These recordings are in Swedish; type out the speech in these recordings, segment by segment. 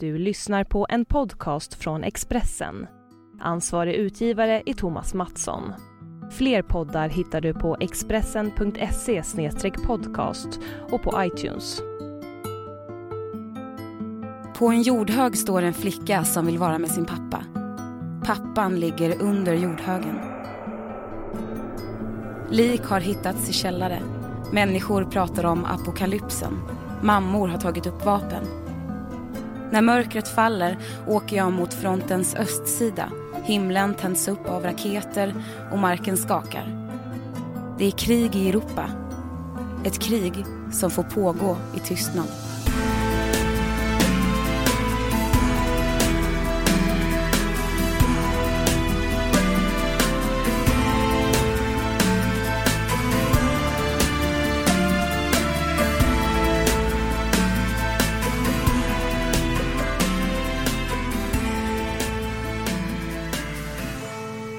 Du lyssnar på en podcast från Expressen. Ansvarig utgivare är Thomas Mattsson. Fler poddar hittar du på expressen.se podcast och på iTunes. På en jordhög står en flicka som vill vara med sin pappa. Pappan ligger under jordhögen. Lik har hittats i källare. Människor pratar om apokalypsen. Mammor har tagit upp vapen. När mörkret faller åker jag mot frontens östsida. Himlen tänds upp av raketer och marken skakar. Det är krig i Europa. Ett krig som får pågå i tystnad.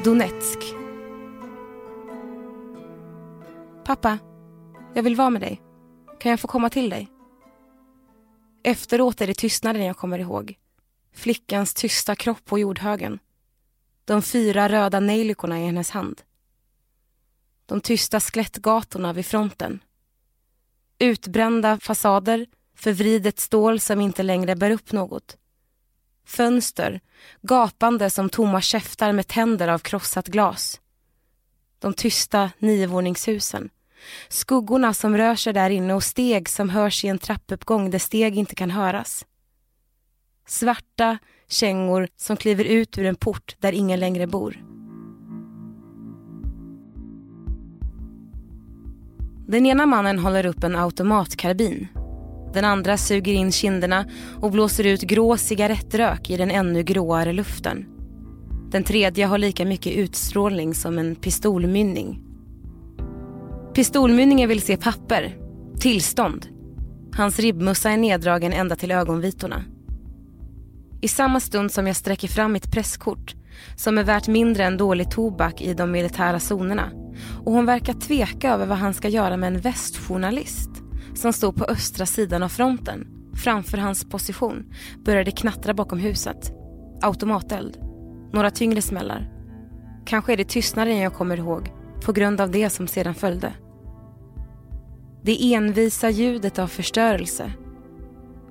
Donetsk. Pappa, jag vill vara med dig. Kan jag få komma till dig? Efteråt är det tystnaden jag kommer ihåg. Flickans tysta kropp på jordhögen. De fyra röda nejlikorna i hennes hand. De tysta skelettgatorna vid fronten. Utbrända fasader, förvridet stål som inte längre bär upp något. Fönster, gapande som tomma käftar med tänder av krossat glas. De tysta niovåningshusen. Skuggorna som rör sig där inne och steg som hörs i en trappuppgång där steg inte kan höras. Svarta kängor som kliver ut ur en port där ingen längre bor. Den ena mannen håller upp en automatkarbin den andra suger in kinderna och blåser ut grå cigarettrök i den ännu gråare luften. Den tredje har lika mycket utstrålning som en pistolmynning. Pistolmynningen vill se papper, tillstånd. Hans ribbmussa är neddragen ända till ögonvitorna. I samma stund som jag sträcker fram mitt presskort som är värt mindre än dålig tobak i de militära zonerna och hon verkar tveka över vad han ska göra med en västjournalist som stod på östra sidan av fronten framför hans position började knattra bakom huset. Automateld. Några tyngre smällar. Kanske är det tystnaden jag kommer ihåg på grund av det som sedan följde. Det envisa ljudet av förstörelse.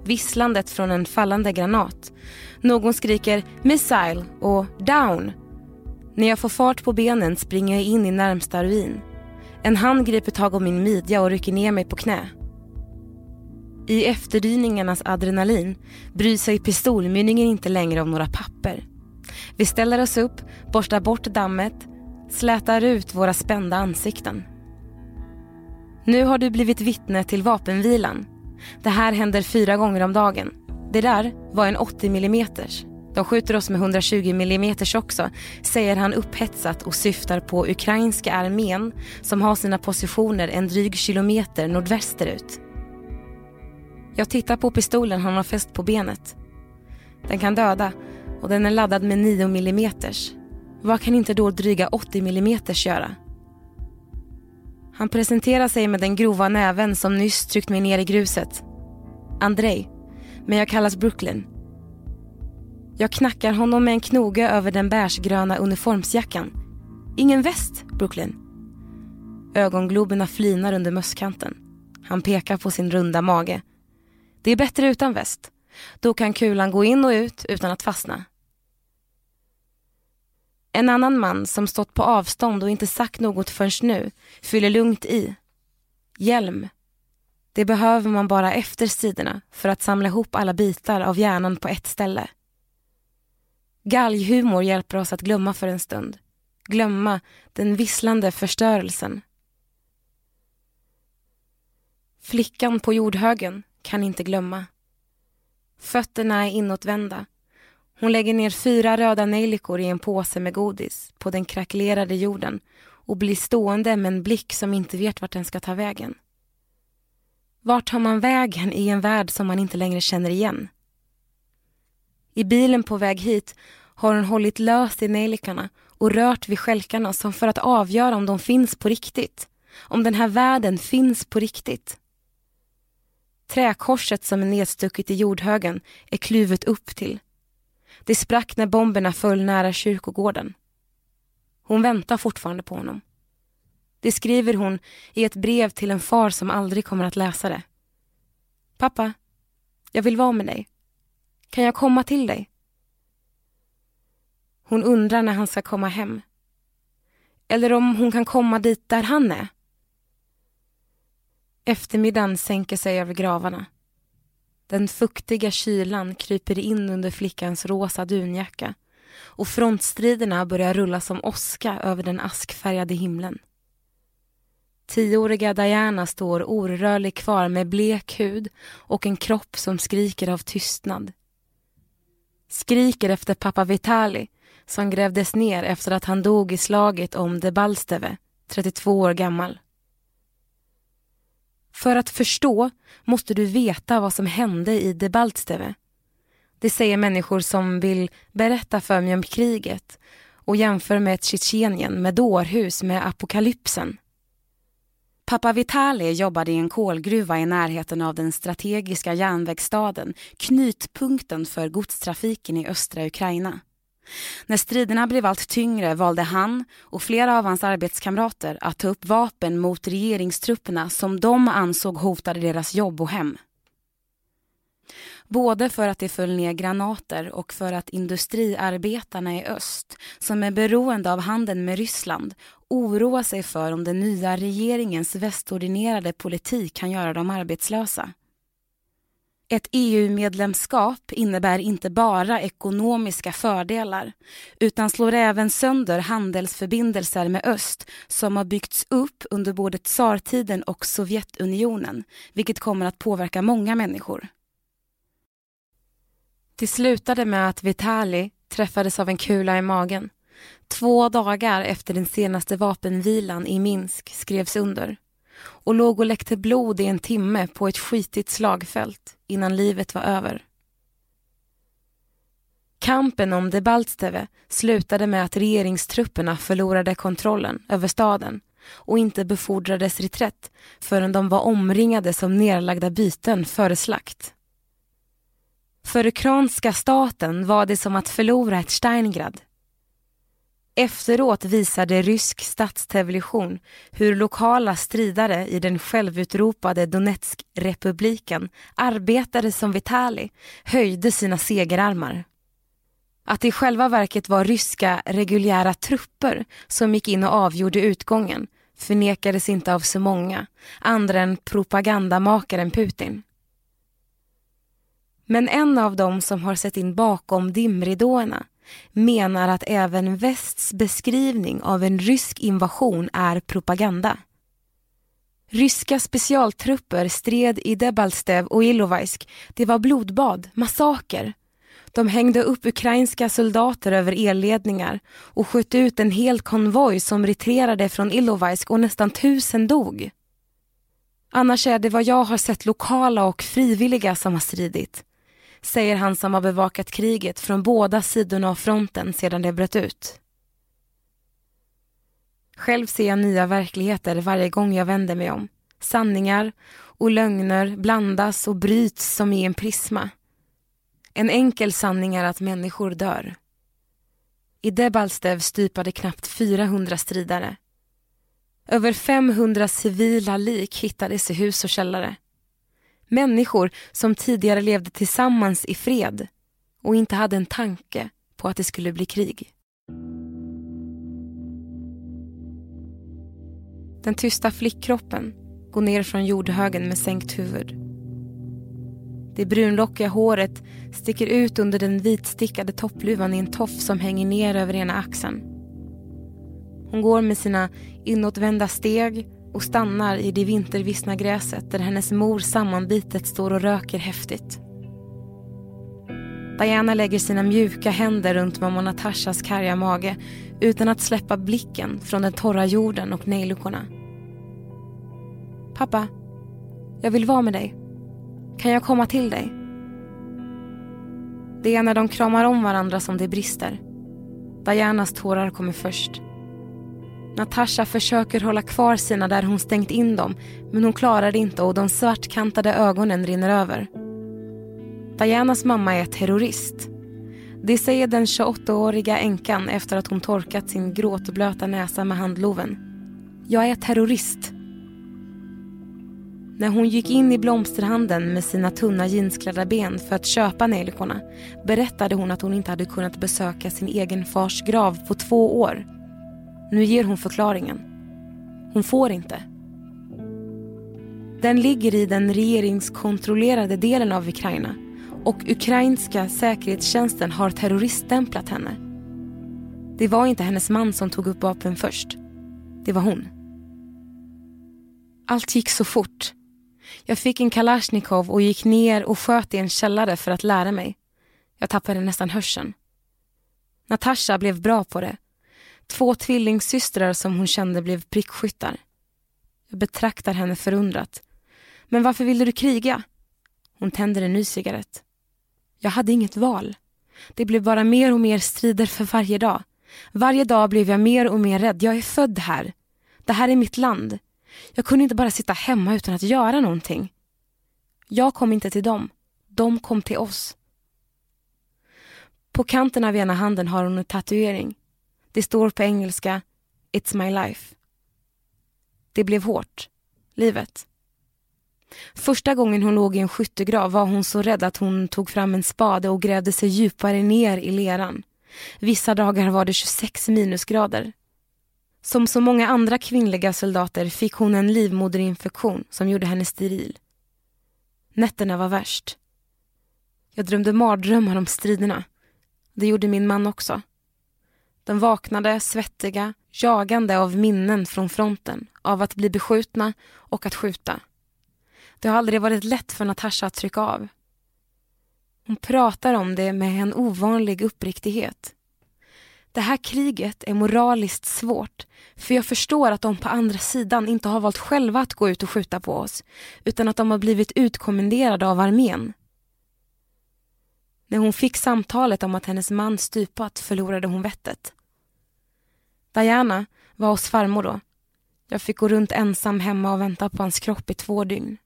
Visslandet från en fallande granat. Någon skriker “missile” och “down”. När jag får fart på benen springer jag in i närmsta ruin. En hand griper tag om min midja och rycker ner mig på knä. I efterdyningarnas adrenalin bryr sig pistolmynningen inte längre om några papper. Vi ställer oss upp, borstar bort dammet, slätar ut våra spända ansikten. Nu har du blivit vittne till vapenvilan. Det här händer fyra gånger om dagen. Det där var en 80 mm. De skjuter oss med 120 mm också, säger han upphetsat och syftar på ukrainska armén som har sina positioner en dryg kilometer nordvästerut. Jag tittar på pistolen han har fäst på benet. Den kan döda och den är laddad med 9 mm. Vad kan inte då dryga 80 mm göra? Han presenterar sig med den grova näven som nyss tryckt mig ner i gruset. Andrei, men jag kallas Brooklyn. Jag knackar honom med en knoge över den bärsgröna uniformsjackan. Ingen väst, Brooklyn. Ögongloberna flinar under mösskanten. Han pekar på sin runda mage det är bättre utan väst. Då kan kulan gå in och ut utan att fastna. En annan man som stått på avstånd och inte sagt något förrän nu fyller lugnt i. Hjälm. Det behöver man bara efter sidorna för att samla ihop alla bitar av hjärnan på ett ställe. Galghumor hjälper oss att glömma för en stund. Glömma den visslande förstörelsen. Flickan på jordhögen kan inte glömma. Fötterna är inåtvända. Hon lägger ner fyra röda nejlikor i en påse med godis på den krackelerade jorden och blir stående med en blick som inte vet vart den ska ta vägen. Vart tar man vägen i en värld som man inte längre känner igen? I bilen på väg hit har hon hållit löst i nejlikarna och rört vid skälkarna som för att avgöra om de finns på riktigt. Om den här världen finns på riktigt. Träkorset som är nedstucket i jordhögen är kluvet upp till. Det sprack när bomberna föll nära kyrkogården. Hon väntar fortfarande på honom. Det skriver hon i ett brev till en far som aldrig kommer att läsa det. Pappa, jag vill vara med dig. Kan jag komma till dig? Hon undrar när han ska komma hem. Eller om hon kan komma dit där han är. Eftermiddagen sänker sig över gravarna. Den fuktiga kylan kryper in under flickans rosa dunjacka och frontstriderna börjar rulla som åska över den askfärgade himlen. Tioåriga Diana står orörlig kvar med blek hud och en kropp som skriker av tystnad. Skriker efter pappa Vitali som grävdes ner efter att han dog i slaget om Debalsteve, 32 år gammal. För att förstå måste du veta vad som hände i Debaltsteve. Det säger människor som vill berätta för mig om kriget och jämför med Tjetjenien med dårhus med apokalypsen. Pappa Vitali jobbade i en kolgruva i närheten av den strategiska järnvägsstaden, knytpunkten för godstrafiken i östra Ukraina. När striderna blev allt tyngre valde han och flera av hans arbetskamrater att ta upp vapen mot regeringstrupperna som de ansåg hotade deras jobb och hem. Både för att det föll ner granater och för att industriarbetarna i öst, som är beroende av handeln med Ryssland, oroar sig för om den nya regeringens västordinerade politik kan göra dem arbetslösa. Ett EU-medlemskap innebär inte bara ekonomiska fördelar utan slår även sönder handelsförbindelser med öst som har byggts upp under både tsartiden och Sovjetunionen, vilket kommer att påverka många människor. Det slutade med att Vitali träffades av en kula i magen. Två dagar efter den senaste vapenvilan i Minsk skrevs under och låg och läckte blod i en timme på ett skitigt slagfält innan livet var över. Kampen om Debaltsteve slutade med att regeringstrupperna förlorade kontrollen över staden och inte befordrades reträtt förrän de var omringade som nerlagda byten före slakt. För ukrainska staten var det som att förlora ett Steingrad. Efteråt visade rysk statstelevision hur lokala stridare i den självutropade Donetskrepubliken arbetade som Vitali höjde sina segerarmar. Att det i själva verket var ryska reguljära trupper som gick in och avgjorde utgången förnekades inte av så många, andra än propagandamakaren Putin. Men en av dem som har sett in bakom dimridåerna menar att även västs beskrivning av en rysk invasion är propaganda. Ryska specialtrupper stred i Debalstev och Ilovaisk. Det var blodbad, massaker. De hängde upp ukrainska soldater över elledningar och sköt ut en hel konvoj som retirerade från Ilovaisk och nästan tusen dog. Annars är det vad jag har sett lokala och frivilliga som har stridit säger han som har bevakat kriget från båda sidorna av fronten sedan det bröt ut. Själv ser jag nya verkligheter varje gång jag vänder mig om. Sanningar och lögner blandas och bryts som i en prisma. En enkel sanning är att människor dör. I Debalstev stupade knappt 400 stridare. Över 500 civila lik hittades i hus och källare. Människor som tidigare levde tillsammans i fred och inte hade en tanke på att det skulle bli krig. Den tysta flickkroppen går ner från jordhögen med sänkt huvud. Det brunlockiga håret sticker ut under den vitstickade toppluvan i en toff som hänger ner över ena axeln. Hon går med sina inåtvända steg och stannar i det vintervissna gräset där hennes mor sammanbitet står och röker häftigt. Diana lägger sina mjuka händer runt mamma Natashas karga mage utan att släppa blicken från den torra jorden och nejlukorna. Pappa, jag vill vara med dig. Kan jag komma till dig? Det är när de kramar om varandra som det brister. Dianas tårar kommer först. Natasha försöker hålla kvar sina där hon stängt in dem men hon klarar det inte och de svartkantade ögonen rinner över. Dianas mamma är terrorist. Det säger den 28-åriga änkan efter att hon torkat sin gråtblöta näsa med handloven. Jag är terrorist. När hon gick in i blomsterhandeln med sina tunna jeansklädda ben för att köpa nejlikorna berättade hon att hon inte hade kunnat besöka sin egen fars grav på två år. Nu ger hon förklaringen. Hon får inte. Den ligger i den regeringskontrollerade delen av Ukraina och ukrainska säkerhetstjänsten har terroriststämplat henne. Det var inte hennes man som tog upp vapen först. Det var hon. Allt gick så fort. Jag fick en kalasjnikov och gick ner och sköt i en källare för att lära mig. Jag tappade nästan hörseln. Natasha blev bra på det. Två tvillingsystrar som hon kände blev prickskyttar. Jag betraktar henne förundrat. Men varför ville du kriga? Hon tänder en ny cigarett. Jag hade inget val. Det blev bara mer och mer strider för varje dag. Varje dag blev jag mer och mer rädd. Jag är född här. Det här är mitt land. Jag kunde inte bara sitta hemma utan att göra någonting. Jag kom inte till dem. De kom till oss. På kanten av ena handen har hon en tatuering. Det står på engelska It's my life. Det blev hårt. Livet. Första gången hon låg i en skyttegrav var hon så rädd att hon tog fram en spade och grävde sig djupare ner i leran. Vissa dagar var det 26 minusgrader. Som så många andra kvinnliga soldater fick hon en livmoderinfektion som gjorde henne steril. Nätterna var värst. Jag drömde mardrömmar om striderna. Det gjorde min man också. De vaknade svettiga, jagande av minnen från fronten, av att bli beskjutna och att skjuta. Det har aldrig varit lätt för Natasha att trycka av. Hon pratar om det med en ovanlig uppriktighet. Det här kriget är moraliskt svårt för jag förstår att de på andra sidan inte har valt själva att gå ut och skjuta på oss utan att de har blivit utkommenderade av armén. När hon fick samtalet om att hennes man stupat förlorade hon vettet. Diana var hos farmor då. Jag fick gå runt ensam hemma och vänta på hans kropp i två dygn.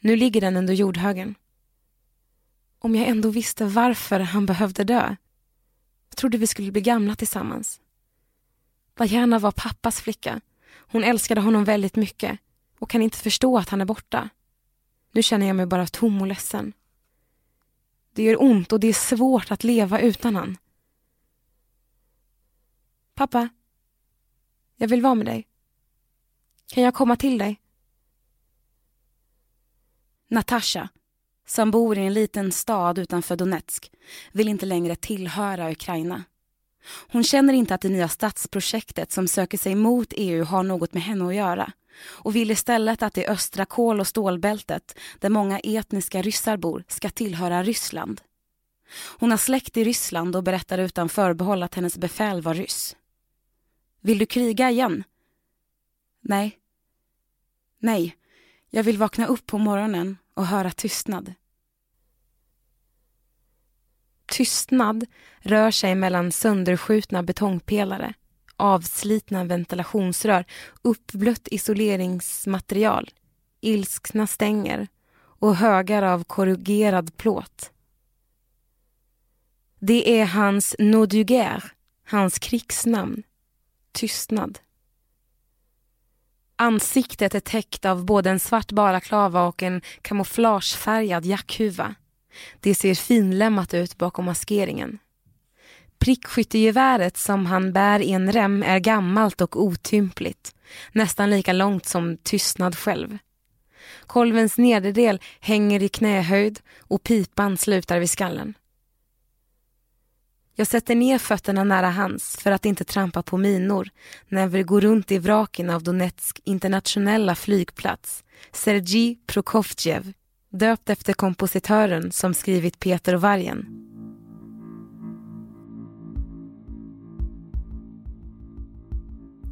Nu ligger den under jordhögen. Om jag ändå visste varför han behövde dö. Jag trodde vi skulle bli gamla tillsammans. Diana var pappas flicka. Hon älskade honom väldigt mycket och kan inte förstå att han är borta. Nu känner jag mig bara tom och ledsen. Det gör ont och det är svårt att leva utan han. Pappa, jag vill vara med dig. Kan jag komma till dig? Natasha, som bor i en liten stad utanför Donetsk, vill inte längre tillhöra Ukraina. Hon känner inte att det nya stadsprojektet som söker sig mot EU har något med henne att göra och vill istället att det östra kol och stålbältet, där många etniska ryssar bor, ska tillhöra Ryssland. Hon har släkt i Ryssland och berättar utan förbehåll att hennes befäl var ryss. Vill du kriga igen? Nej. Nej, jag vill vakna upp på morgonen och höra tystnad. Tystnad rör sig mellan sönderskjutna betongpelare, avslitna ventilationsrör, uppblött isoleringsmaterial, ilskna stänger och högar av korrugerad plåt. Det är hans Noduger, hans krigsnamn. Tystnad. Ansiktet är täckt av både en svart balaklava och en kamouflagefärgad jackhuva. Det ser finlämmat ut bakom maskeringen. Prickskyttegeväret som han bär i en rem är gammalt och otympligt. Nästan lika långt som tystnad själv. Kolvens nederdel hänger i knähöjd och pipan slutar vid skallen. Jag sätter ner fötterna nära hans för att inte trampa på minor när vi går runt i vraken av Donetsk internationella flygplats, Sergej Prokofjev, döpt efter kompositören som skrivit Peter och vargen.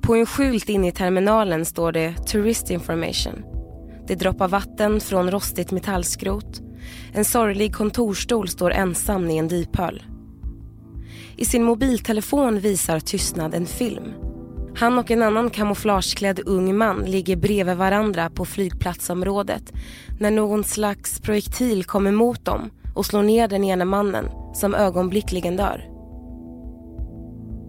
På en skylt inne i terminalen står det Tourist information. Det droppar vatten från rostigt metallskrot. En sorglig kontorstol står ensam i en diphöl. I sin mobiltelefon visar Tystnad en film. Han och en annan kamouflageklädd ung man ligger bredvid varandra på flygplatsområdet när någon slags projektil kommer mot dem och slår ner den ena mannen som ögonblickligen dör.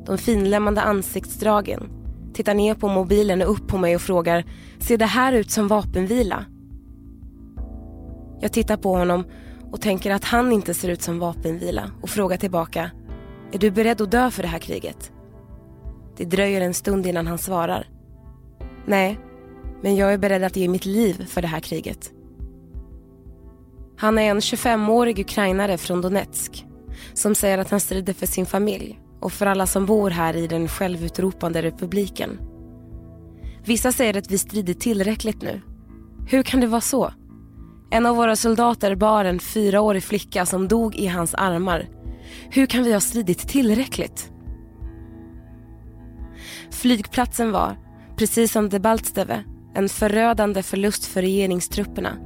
De finlämmande ansiktsdragen tittar ner på mobilen och upp på mig och frågar Ser det här ut som vapenvila? Jag tittar på honom och tänker att han inte ser ut som vapenvila och frågar tillbaka är du beredd att dö för det här kriget? Det dröjer en stund innan han svarar. Nej, men jag är beredd att ge mitt liv för det här kriget. Han är en 25-årig ukrainare från Donetsk som säger att han strider för sin familj och för alla som bor här i den självutropande republiken. Vissa säger att vi strider tillräckligt nu. Hur kan det vara så? En av våra soldater bar en fyraårig flicka som dog i hans armar. Hur kan vi ha stridit tillräckligt? Flygplatsen var, precis som Debaltsteve, en förödande förlust för regeringstrupperna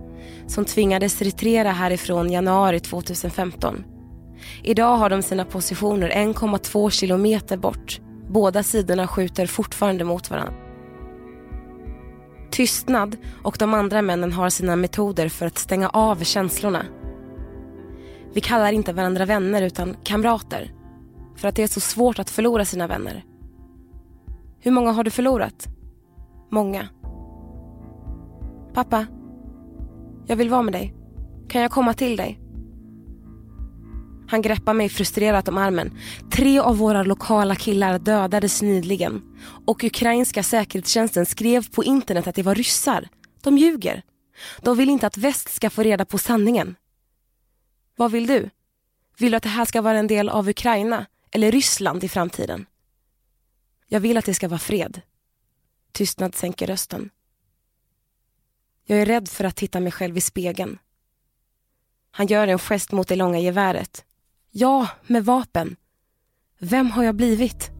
som tvingades retirera härifrån januari 2015. Idag har de sina positioner 1,2 kilometer bort. Båda sidorna skjuter fortfarande mot varandra. Tystnad och de andra männen har sina metoder för att stänga av känslorna. Vi kallar inte varandra vänner utan kamrater. För att det är så svårt att förlora sina vänner. Hur många har du förlorat? Många. Pappa, jag vill vara med dig. Kan jag komma till dig? Han greppar mig frustrerat om armen. Tre av våra lokala killar dödades nyligen. Och ukrainska säkerhetstjänsten skrev på internet att det var ryssar. De ljuger. De vill inte att väst ska få reda på sanningen. Vad vill du? Vill du att det här ska vara en del av Ukraina eller Ryssland i framtiden? Jag vill att det ska vara fred. Tystnad sänker rösten. Jag är rädd för att titta mig själv i spegeln. Han gör en gest mot det långa geväret. Ja, med vapen. Vem har jag blivit?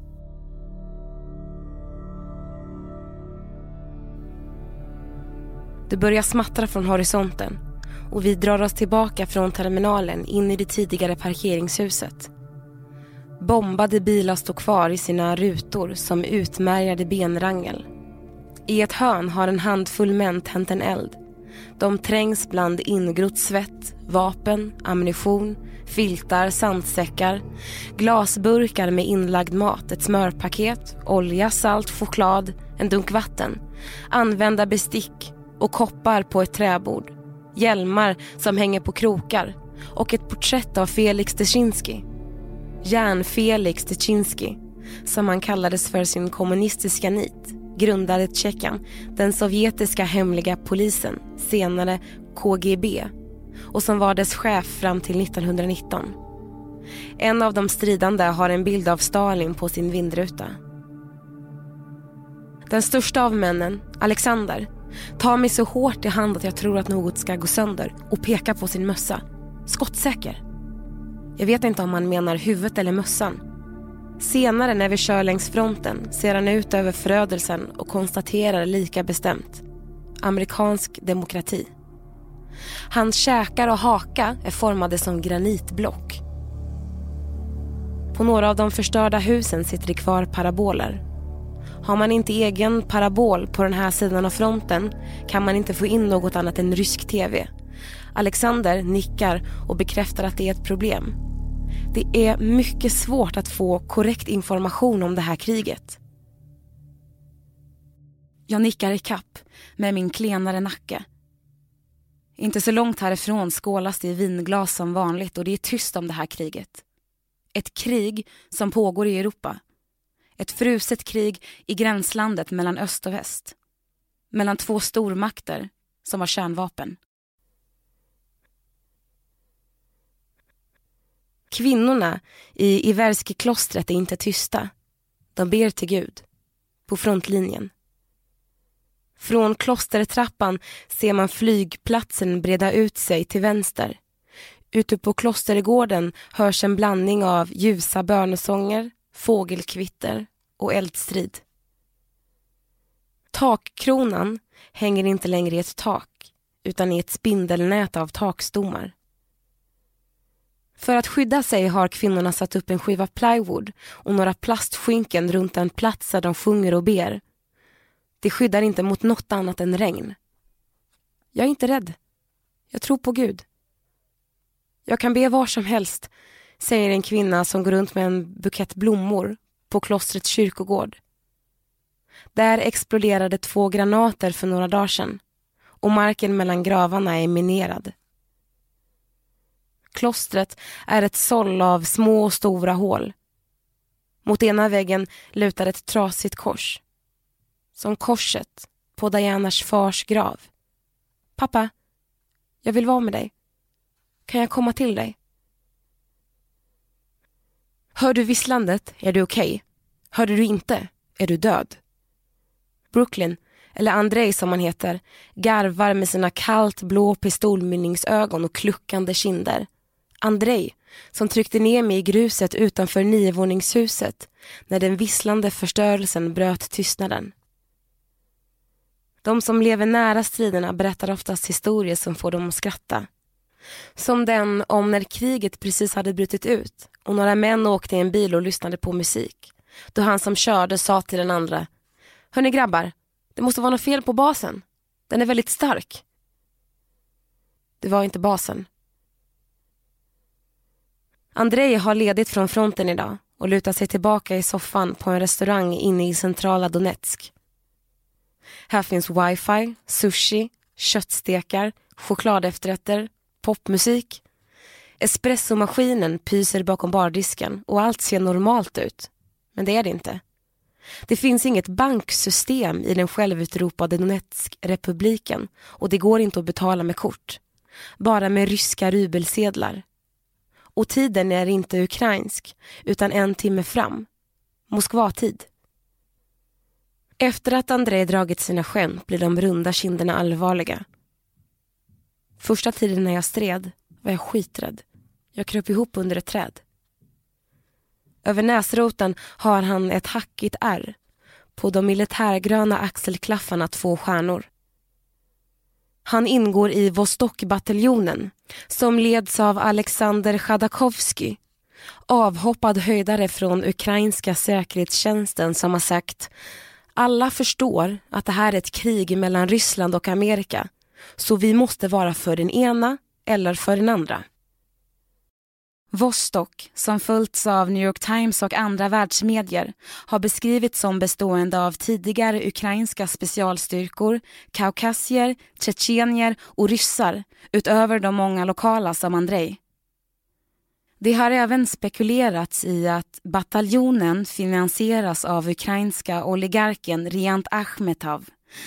Det börjar smattra från horisonten och vi drar oss tillbaka från terminalen in i det tidigare parkeringshuset. Bombade bilar står kvar i sina rutor som utmärgade benrangel. I ett hörn har en handfull män tänt en eld. De trängs bland ingrott svett, vapen, ammunition, filtar, sandsäckar, glasburkar med inlagd mat, ett smörpaket, olja, salt, choklad, en dunk vatten, använda bestick och koppar på ett träbord, hjälmar som hänger på krokar och ett porträtt av Felix Dzerzjinski. Järn-Felix Dzerzjinski, som han kallades för sin kommunistiska nit, grundade Tjeckien, den sovjetiska hemliga polisen, senare KGB och som var dess chef fram till 1919. En av de stridande har en bild av Stalin på sin vindruta. Den största av männen, Alexander, tar mig så hårt i hand att jag tror att något ska gå sönder och pekar på sin mössa. Skottsäker. Jag vet inte om han menar huvudet eller mössan. Senare när vi kör längs fronten ser han ut över förödelsen och konstaterar lika bestämt. Amerikansk demokrati. Hans käkar och haka är formade som granitblock. På några av de förstörda husen sitter det kvar paraboler. Har man inte egen parabol på den här sidan av fronten kan man inte få in något annat än rysk tv. Alexander nickar och bekräftar att det är ett problem. Det är mycket svårt att få korrekt information om det här kriget. Jag nickar i kapp med min klenare nacke. Inte så långt härifrån skålas det i vinglas som vanligt och det är tyst om det här kriget. Ett krig som pågår i Europa. Ett fruset krig i gränslandet mellan öst och väst. Mellan två stormakter som har kärnvapen. Kvinnorna i Iverski-klostret är inte tysta. De ber till Gud. På frontlinjen. Från klostertrappan ser man flygplatsen breda ut sig till vänster. Ute på klostergården hörs en blandning av ljusa bönesånger, fågelkvitter och eldstrid. Takkronan hänger inte längre i ett tak utan i ett spindelnät av takstommar. För att skydda sig har kvinnorna satt upp en skiva plywood och några plastskynken runt en plats där de sjunger och ber. Det skyddar inte mot något annat än regn. Jag är inte rädd. Jag tror på Gud. Jag kan be var som helst, säger en kvinna som går runt med en bukett blommor på klostrets kyrkogård. Där exploderade två granater för några dagar sedan och marken mellan gravarna är minerad. Klostret är ett såll av små och stora hål. Mot ena väggen lutar ett trasigt kors. Som korset på Dianas fars grav. Pappa, jag vill vara med dig. Kan jag komma till dig? Hör du visslandet är du okej. Okay. Hörde du inte är du död. Brooklyn, eller Andrei som han heter, garvar med sina kallt blå pistolmynningsögon och kluckande kinder. Andrei, som tryckte ner mig i gruset utanför niovåningshuset när den visslande förstörelsen bröt tystnaden. De som lever nära striderna berättar oftast historier som får dem att skratta. Som den om när kriget precis hade brutit ut och några män åkte i en bil och lyssnade på musik. Då han som körde sa till den andra Hörni grabbar, det måste vara något fel på basen. Den är väldigt stark. Det var inte basen. Andrei har ledigt från fronten idag och lutar sig tillbaka i soffan på en restaurang inne i centrala Donetsk. Här finns wifi, sushi, köttstekar, chokladefterrätter, popmusik. Espressomaskinen pyser bakom bardisken och allt ser normalt ut. Men det är det inte. Det finns inget banksystem i den självutropade Donetsk-republiken och det går inte att betala med kort. Bara med ryska rubelsedlar. Och tiden är inte ukrainsk, utan en timme fram. Moskvatid. Efter att Andrei dragit sina skämt blir de runda kinderna allvarliga. Första tiden när jag stred var jag skiträdd. Jag kröp ihop under ett träd. Över näsroten har han ett hackigt ärr. På de militärgröna axelklaffarna två stjärnor. Han ingår i Vostokbataljonen som leds av Alexander Chadakovsky avhoppad höjdare från ukrainska säkerhetstjänsten som har sagt alla förstår att det här är ett krig mellan Ryssland och Amerika så vi måste vara för den ena eller för den andra. Vostok, som följts av New York Times och andra världsmedier, har beskrivits som bestående av tidigare ukrainska specialstyrkor, kaukasier, tjetjenier och ryssar utöver de många lokala som Andrei. Det har även spekulerats i att bataljonen finansieras av ukrainska oligarken Riant Achmetov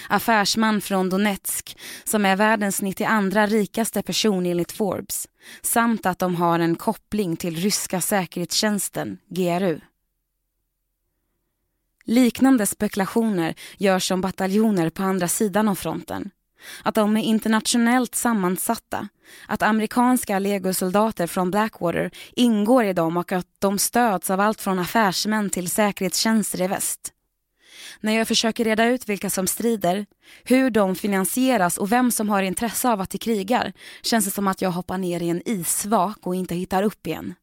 affärsman från Donetsk som är världens 92 rikaste person enligt Forbes samt att de har en koppling till ryska säkerhetstjänsten, GRU. Liknande spekulationer görs om bataljoner på andra sidan av fronten. Att de är internationellt sammansatta, att amerikanska legosoldater från Blackwater ingår i dem och att de stöds av allt från affärsmän till säkerhetstjänster i väst. När jag försöker reda ut vilka som strider, hur de finansieras och vem som har intresse av att de krigar känns det som att jag hoppar ner i en isvak och inte hittar upp igen.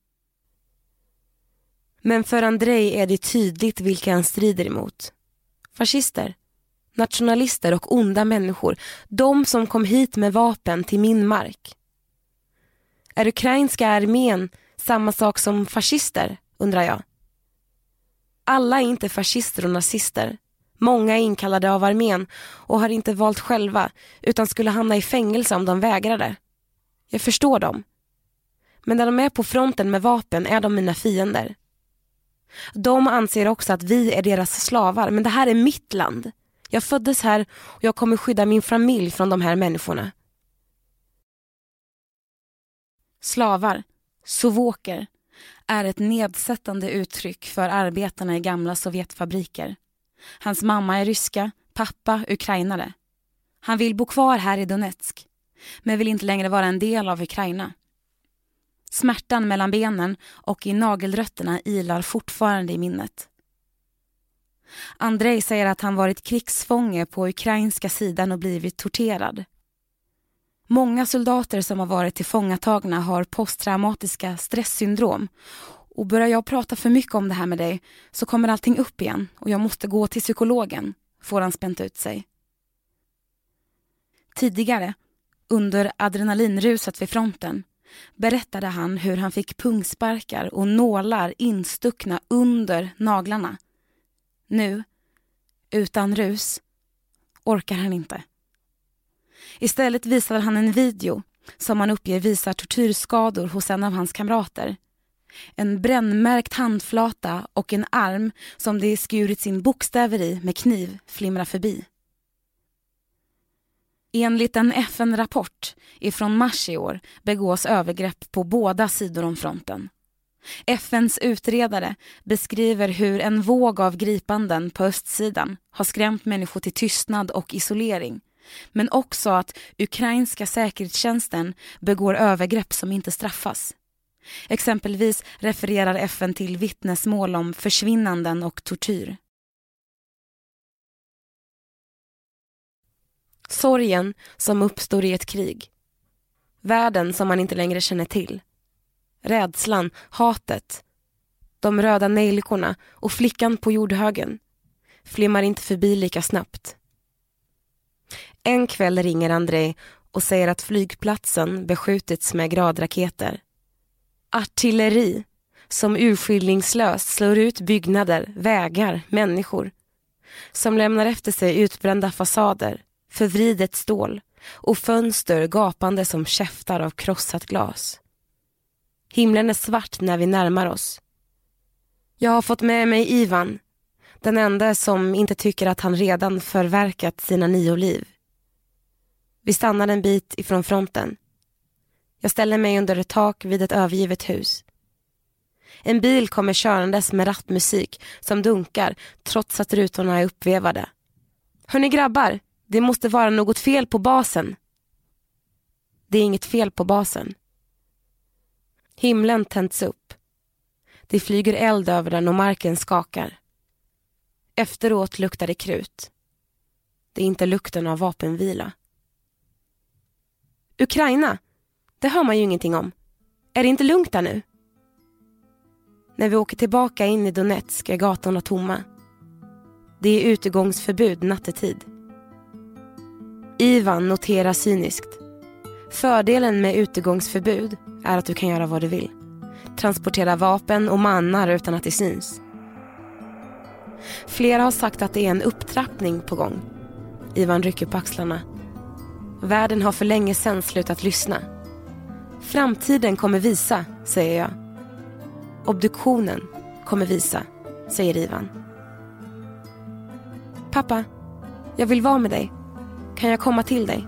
Men för Andrei är det tydligt vilka han strider emot. Fascister, nationalister och onda människor. De som kom hit med vapen till min mark. Är ukrainska armén samma sak som fascister, undrar jag. Alla är inte fascister och nazister. Många är inkallade av armén och har inte valt själva utan skulle hamna i fängelse om de vägrade. Jag förstår dem. Men när de är på fronten med vapen är de mina fiender. De anser också att vi är deras slavar, men det här är mitt land. Jag föddes här och jag kommer skydda min familj från de här människorna. Slavar, sovoker, är ett nedsättande uttryck för arbetarna i gamla Sovjetfabriker. Hans mamma är ryska, pappa ukrainare. Han vill bo kvar här i Donetsk, men vill inte längre vara en del av Ukraina. Smärtan mellan benen och i nagelrötterna ilar fortfarande i minnet. Andrei säger att han varit krigsfånge på ukrainska sidan och blivit torterad. Många soldater som har varit tillfångatagna har posttraumatiska stresssyndrom. Och börjar jag prata för mycket om det här med dig så kommer allting upp igen och jag måste gå till psykologen, får han spänt ut sig. Tidigare, under adrenalinruset vid fronten, berättade han hur han fick pungsparkar och nålar instuckna under naglarna. Nu, utan rus, orkar han inte. Istället visar han en video som han uppger visar tortyrskador hos en av hans kamrater. En brännmärkt handflata och en arm som det skurits in bokstäver i med kniv flimrar förbi. Enligt en FN-rapport ifrån mars i år begås övergrepp på båda sidor om fronten. FNs utredare beskriver hur en våg av gripanden på östsidan har skrämt människor till tystnad och isolering. Men också att ukrainska säkerhetstjänsten begår övergrepp som inte straffas. Exempelvis refererar FN till vittnesmål om försvinnanden och tortyr. Sorgen som uppstår i ett krig. Världen som man inte längre känner till. Rädslan, hatet. De röda nejlikorna och flickan på jordhögen flimmar inte förbi lika snabbt. En kväll ringer Andrei och säger att flygplatsen beskjutits med gradraketer. Artilleri som urskillningslöst slår ut byggnader, vägar, människor. Som lämnar efter sig utbrända fasader, förvridet stål och fönster gapande som käftar av krossat glas. Himlen är svart när vi närmar oss. Jag har fått med mig Ivan, den enda som inte tycker att han redan förverkat sina nio liv. Vi stannar en bit ifrån fronten. Jag ställer mig under ett tak vid ett övergivet hus. En bil kommer körandes med rattmusik som dunkar trots att rutorna är uppvevade. Hörni grabbar, det måste vara något fel på basen. Det är inget fel på basen. Himlen tänds upp. Det flyger eld över den och marken skakar. Efteråt luktar det krut. Det är inte lukten av vapenvila. Ukraina, det hör man ju ingenting om. Är det inte lugnt där nu? När vi åker tillbaka in i Donetsk är gatorna tomma. Det är utegångsförbud nattetid. Ivan noterar cyniskt. Fördelen med utegångsförbud är att du kan göra vad du vill. Transportera vapen och mannar utan att det syns. Flera har sagt att det är en upptrappning på gång. Ivan rycker på axlarna. Världen har för länge sedan slutat lyssna. Framtiden kommer visa, säger jag. Obduktionen kommer visa, säger Ivan. Pappa, jag vill vara med dig. Kan jag komma till dig?